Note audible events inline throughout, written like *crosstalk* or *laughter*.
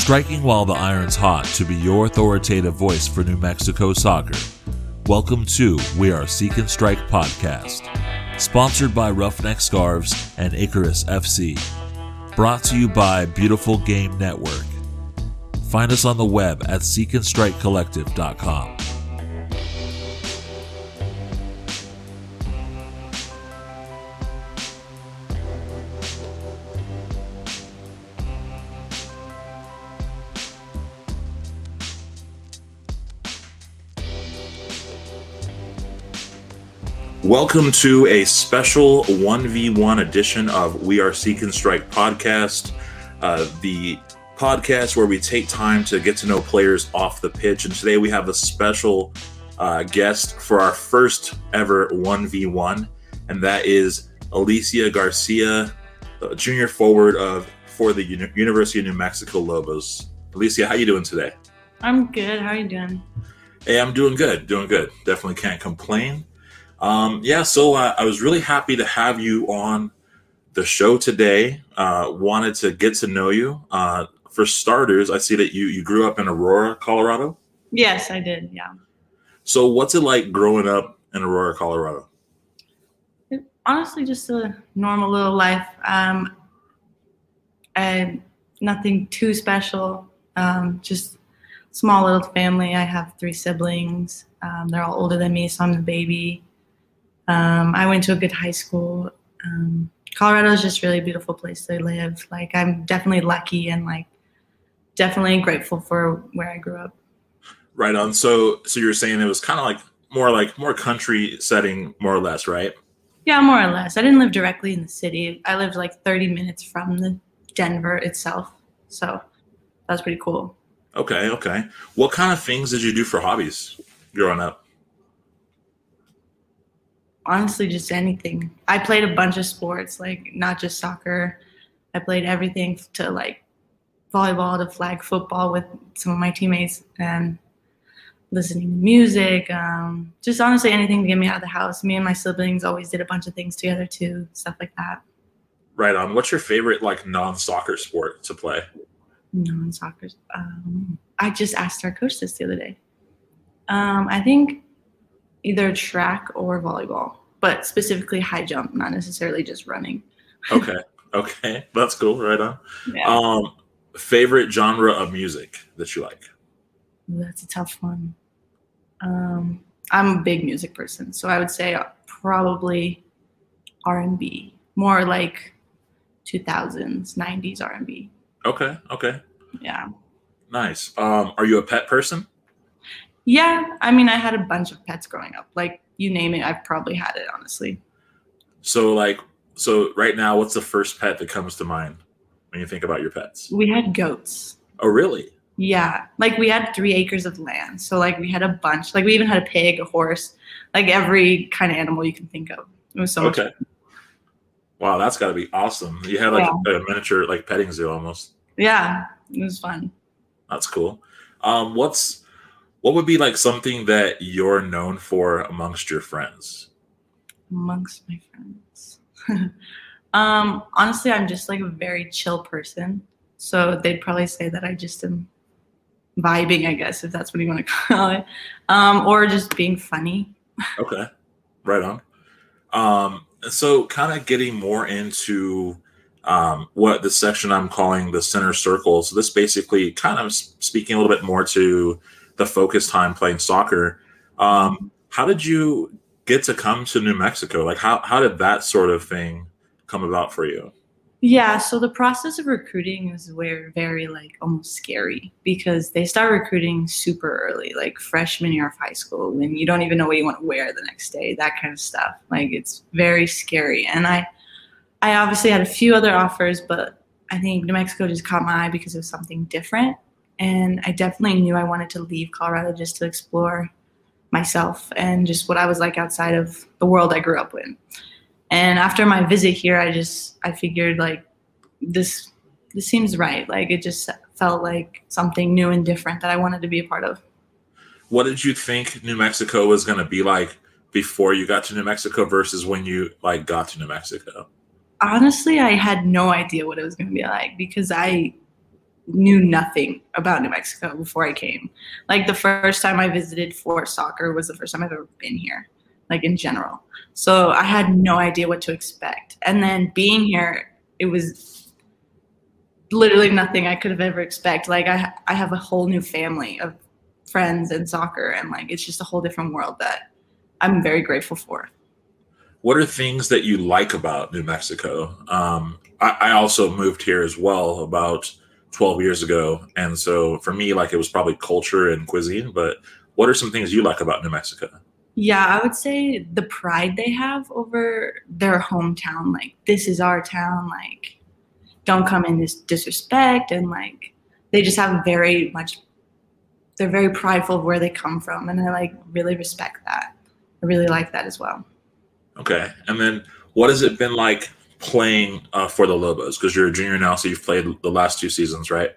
striking while the iron's hot to be your authoritative voice for New Mexico soccer. Welcome to We Are Seek and Strike podcast, sponsored by Roughneck Scarves and Icarus FC, brought to you by Beautiful Game Network. Find us on the web at seekandstrikecollective.com. Welcome to a special 1v1 edition of We Are Seek and Strike podcast, uh, the podcast where we take time to get to know players off the pitch. And today we have a special uh, guest for our first ever 1v1, and that is Alicia Garcia, junior forward of for the Uni- University of New Mexico Lobos. Alicia, how you doing today? I'm good. How are you doing? Hey, I'm doing good. Doing good. Definitely can't complain. Um, yeah, so uh, I was really happy to have you on the show today. Uh, wanted to get to know you. Uh, for starters, I see that you you grew up in Aurora, Colorado. Yes, I did. Yeah. So, what's it like growing up in Aurora, Colorado? It, honestly, just a normal little life. Um, and nothing too special. Um, just small little family. I have three siblings. Um, they're all older than me, so I'm the baby. Um, I went to a good high school. Um, Colorado is just really a beautiful place to live. Like I'm definitely lucky and like definitely grateful for where I grew up. Right on. So so you're saying it was kind of like more like more country setting, more or less, right? Yeah, more or less. I didn't live directly in the city. I lived like 30 minutes from the Denver itself. So that was pretty cool. Okay, okay. What kind of things did you do for hobbies growing up? Honestly just anything. I played a bunch of sports, like not just soccer. I played everything to like volleyball to flag football with some of my teammates and listening to music. Um, just honestly anything to get me out of the house. Me and my siblings always did a bunch of things together too, stuff like that. Right on. What's your favorite like non-soccer sport to play? Non-soccer. Um, I just asked our coach this the other day. Um, I think either track or volleyball, but specifically high jump, not necessarily just running. okay. Okay. That's cool. Right on. Yeah. Um, favorite genre of music that you like? That's a tough one. Um, I'm a big music person, so I would say probably R&B, more like 2000s, 90s R&B. Okay. Okay. Yeah. Nice. Um, are you a pet person? Yeah, I mean, I had a bunch of pets growing up. Like you name it, I've probably had it. Honestly. So like, so right now, what's the first pet that comes to mind when you think about your pets? We had goats. Oh, really? Yeah, like we had three acres of land, so like we had a bunch. Like we even had a pig, a horse, like every kind of animal you can think of. It was so okay. Much wow, that's got to be awesome. You had like yeah. a miniature like petting zoo almost. Yeah, it was fun. That's cool. Um, what's what would be like something that you're known for amongst your friends? Amongst my friends. *laughs* um, honestly, I'm just like a very chill person. So they'd probably say that I just am vibing, I guess, if that's what you want to *laughs* call it. Um, or just being funny. okay. Right on. Um, so kind of getting more into um, what the section I'm calling the center circle. So this basically kind of speaking a little bit more to the focus time playing soccer. Um, how did you get to come to New Mexico? Like, how how did that sort of thing come about for you? Yeah, so the process of recruiting is where very like almost scary because they start recruiting super early, like freshman year of high school, when you don't even know what you want to wear the next day, that kind of stuff. Like it's very scary. And I I obviously had a few other offers, but I think New Mexico just caught my eye because it was something different. And I definitely knew I wanted to leave Colorado just to explore myself and just what I was like outside of the world I grew up in. And after my visit here, I just I figured like this this seems right. Like it just felt like something new and different that I wanted to be a part of. What did you think New Mexico was going to be like before you got to New Mexico versus when you like got to New Mexico? Honestly, I had no idea what it was going to be like because I knew nothing about New Mexico before I came. Like the first time I visited for soccer was the first time I've ever been here, like in general. So I had no idea what to expect. And then being here, it was literally nothing I could have ever expected. Like I I have a whole new family of friends and soccer and like it's just a whole different world that I'm very grateful for. What are things that you like about New Mexico? Um, I, I also moved here as well about 12 years ago. And so for me, like it was probably culture and cuisine, but what are some things you like about New Mexico? Yeah, I would say the pride they have over their hometown. Like, this is our town. Like, don't come in this disrespect. And like, they just have very much, they're very prideful of where they come from. And I like really respect that. I really like that as well. Okay. And then what has it been like playing uh, for the Lobos? Because you're a junior now, so you've played the last two seasons, right?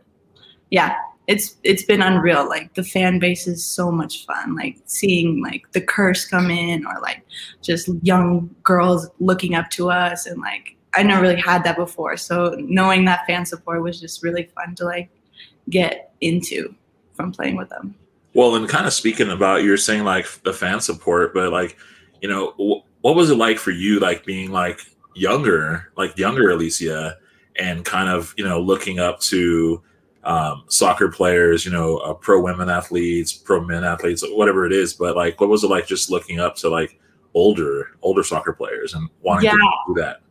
Yeah, it's it's been unreal. Like the fan base is so much fun. Like seeing like the curse come in, or like just young girls looking up to us, and like I never really had that before. So knowing that fan support was just really fun to like get into from playing with them. Well, and kind of speaking about you're saying like the fan support, but like you know what was it like for you, like being like younger, like younger Alicia, and kind of you know looking up to um, soccer players, you know, uh, pro women athletes, pro men athletes, whatever it is. But like, what was it like just looking up to like older older soccer players and wanting yeah. to do that?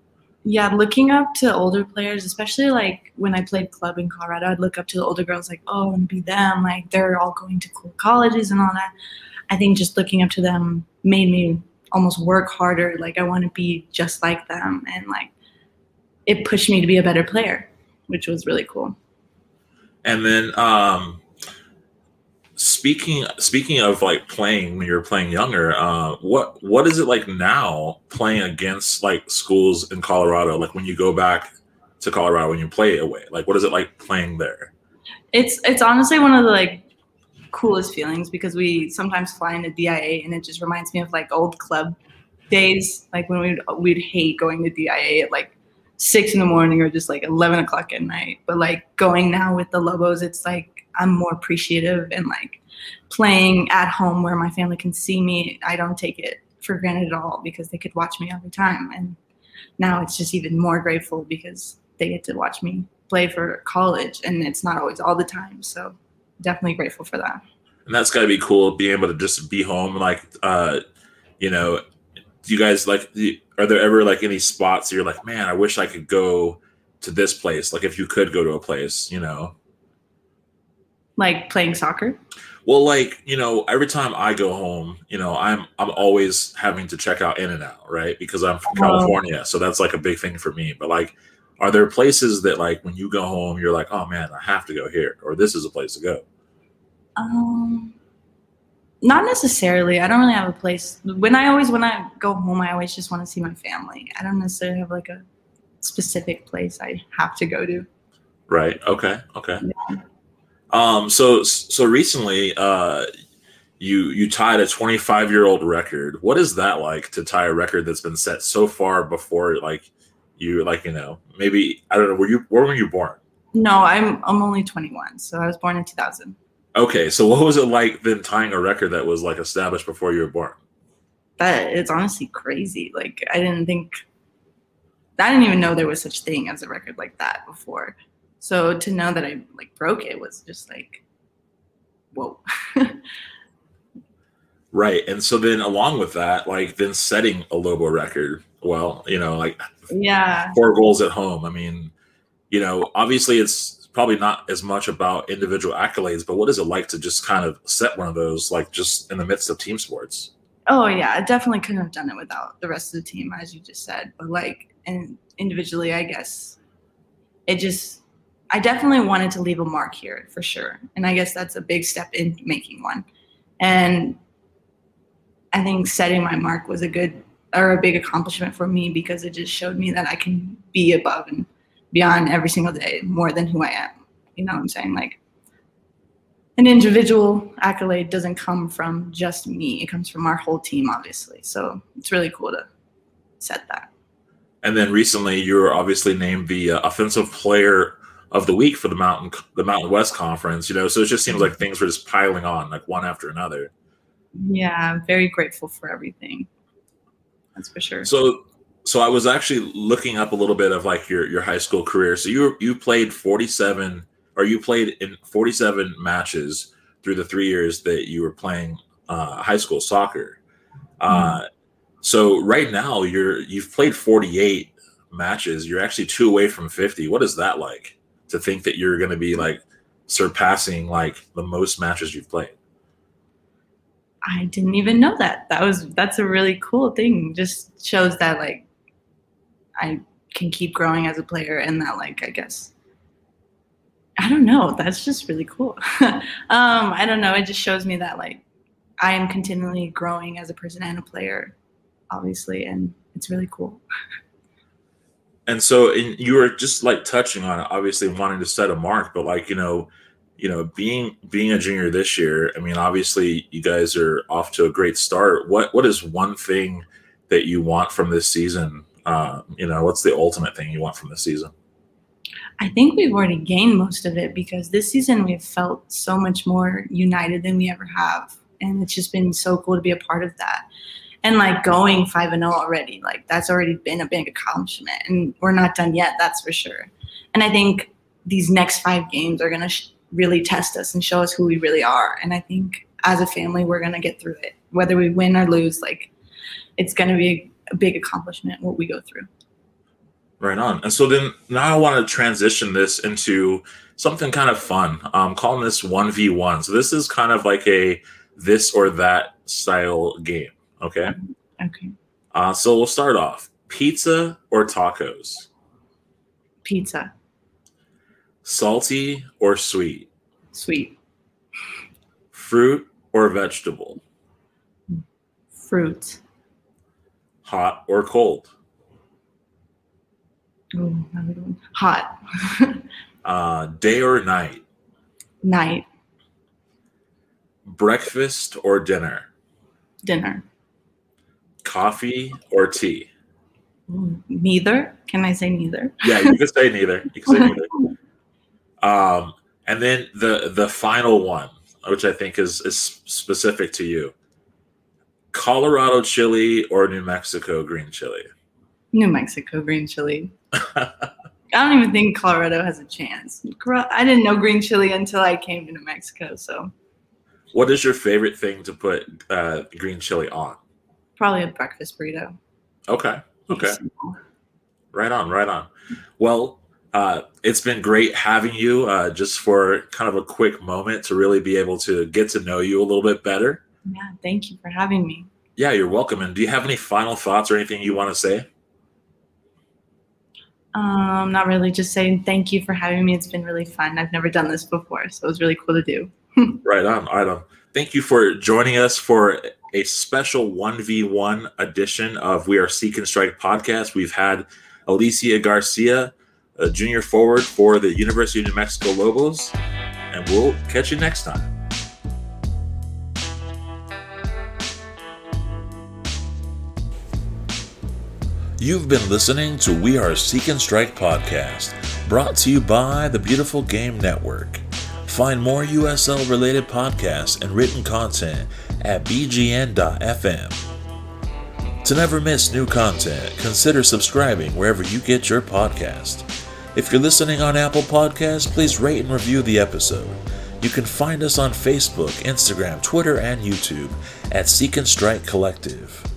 Yeah, looking up to older players, especially like when I played club in Colorado, I'd look up to the older girls like, oh, and be them. Like they're all going to cool colleges and all that. I think just looking up to them made me almost work harder. Like I want to be just like them, and like it pushed me to be a better player, which was really cool. And then, um, speaking speaking of like playing when you're playing younger, uh, what what is it like now playing against like schools in Colorado? Like when you go back to Colorado when you play away, like what is it like playing there? It's it's honestly one of the like coolest feelings because we sometimes fly into DIA and it just reminds me of like old club days, like when we'd we'd hate going to DIA at like six in the morning or just like eleven o'clock at night. But like going now with the Lobos, it's like I'm more appreciative and like playing at home where my family can see me. I don't take it for granted at all because they could watch me all the time. And now it's just even more grateful because they get to watch me play for college and it's not always all the time. So definitely grateful for that. And that's got to be cool being able to just be home. Like, uh, you know, do you guys like, are there ever like any spots you're like, man, I wish I could go to this place? Like, if you could go to a place, you know, like playing soccer. Well, like you know, every time I go home, you know, I'm I'm always having to check out In-N-Out, right? Because I'm from oh. California, so that's like a big thing for me. But like, are there places that like when you go home you're like oh man i have to go here or this is a place to go um not necessarily. I don't really have a place. When i always when i go home i always just want to see my family. I don't necessarily have like a specific place i have to go to. Right. Okay. Okay. Yeah. um so so recently uh you you tied a 25 year old record. What is that like to tie a record that's been set so far before like you like you know maybe I don't know were you where were you born? No, I'm I'm only 21, so I was born in 2000. Okay, so what was it like then tying a record that was like established before you were born? That it's honestly crazy. Like I didn't think I didn't even know there was such thing as a record like that before. So to know that I like broke it was just like whoa. *laughs* right. And so then along with that, like then setting a Lobo record, well, you know, like yeah four goals at home i mean you know obviously it's probably not as much about individual accolades but what is it like to just kind of set one of those like just in the midst of team sports? Oh um, yeah i definitely couldn't have done it without the rest of the team as you just said but like and individually i guess it just i definitely wanted to leave a mark here for sure and i guess that's a big step in making one and i think setting my mark was a good or a big accomplishment for me because it just showed me that I can be above and beyond every single day more than who I am. You know what I'm saying? Like an individual accolade doesn't come from just me. It comes from our whole team, obviously. So it's really cool to set that. And then recently, you were obviously named the uh, offensive player of the week for the Mountain the Mountain West Conference. You know, so it just seems like things were just piling on, like one after another. Yeah, I'm very grateful for everything. That's for sure. So so I was actually looking up a little bit of like your your high school career. So you you played 47 or you played in 47 matches through the 3 years that you were playing uh, high school soccer. Uh, so right now you're you've played 48 matches. You're actually two away from 50. What is that like to think that you're going to be like surpassing like the most matches you've played? I didn't even know that. That was that's a really cool thing. Just shows that like I can keep growing as a player and that like I guess I don't know. That's just really cool. *laughs* um, I don't know. It just shows me that like I am continually growing as a person and a player, obviously, and it's really cool. and so you were just like touching on it, obviously wanting to set a mark, but like you know, you know, being being a junior this year, I mean, obviously you guys are off to a great start. What what is one thing that you want from this season? Uh, you know, what's the ultimate thing you want from this season? I think we've already gained most of it because this season we've felt so much more united than we ever have. And it's just been so cool to be a part of that. And like going 5 and 0 already, like that's already been a big accomplishment. And we're not done yet, that's for sure. And I think these next five games are going to sh- really test us and show us who we really are. And I think as a family, we're going to get through it. Whether we win or lose, like it's going to be a big accomplishment what we go through. Right on. And so then now I want to transition this into something kind of fun. I'm calling this 1v1. So this is kind of like a this or that style game. Okay. Okay. Uh, so we'll start off pizza or tacos? Pizza. Salty or sweet? Sweet. Fruit or vegetable? Fruit. Hot or cold? Ooh, Hot. *laughs* uh, day or night? Night. Breakfast or dinner? Dinner. Coffee or tea? Neither. Can I say neither? Yeah, you can say neither. You can say *laughs* neither. Um, and then the the final one, which I think is is specific to you: Colorado chili or New Mexico green chili. New Mexico green chili. I don't even think Colorado has a chance. I didn't know green chili until I came to New Mexico. So, what is your favorite thing to put uh, green chili on? Probably a breakfast burrito. Okay. Okay. Right on. Right on. Well, uh, it's been great having you. Uh, just for kind of a quick moment to really be able to get to know you a little bit better. Yeah. Thank you for having me. Yeah, you're welcome. And do you have any final thoughts or anything you want to say? Um, not really. Just saying thank you for having me. It's been really fun. I've never done this before, so it was really cool to do. *laughs* right on, right on. Thank you for joining us for a special 1v1 edition of We Are Seek and Strike podcast. We've had Alicia Garcia, a junior forward for the University of New Mexico Lobos, and we'll catch you next time. You've been listening to We Are Seek and Strike podcast, brought to you by the Beautiful Game Network. Find more USL related podcasts and written content at bgn.fm. To never miss new content, consider subscribing wherever you get your podcast. If you're listening on Apple Podcasts, please rate and review the episode. You can find us on Facebook, Instagram, Twitter, and YouTube at Seek and Strike Collective.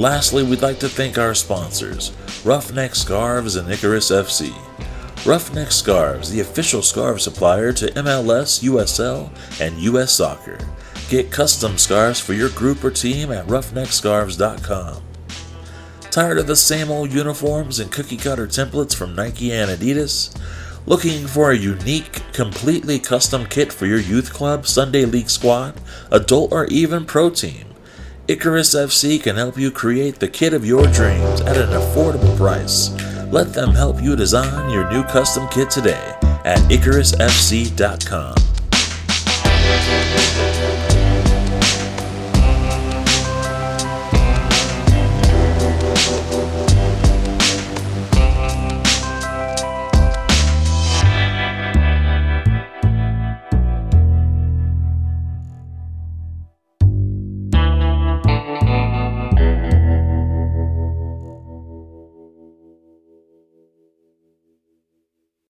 Lastly, we'd like to thank our sponsors, Roughneck Scarves and Icarus FC. Roughneck Scarves, the official scarf supplier to MLS, USL, and US Soccer. Get custom scarves for your group or team at roughneckscarves.com. Tired of the same old uniforms and cookie cutter templates from Nike and Adidas? Looking for a unique, completely custom kit for your youth club, Sunday league squad, adult, or even pro team? Icarus FC can help you create the kit of your dreams at an affordable price. Let them help you design your new custom kit today at IcarusFC.com.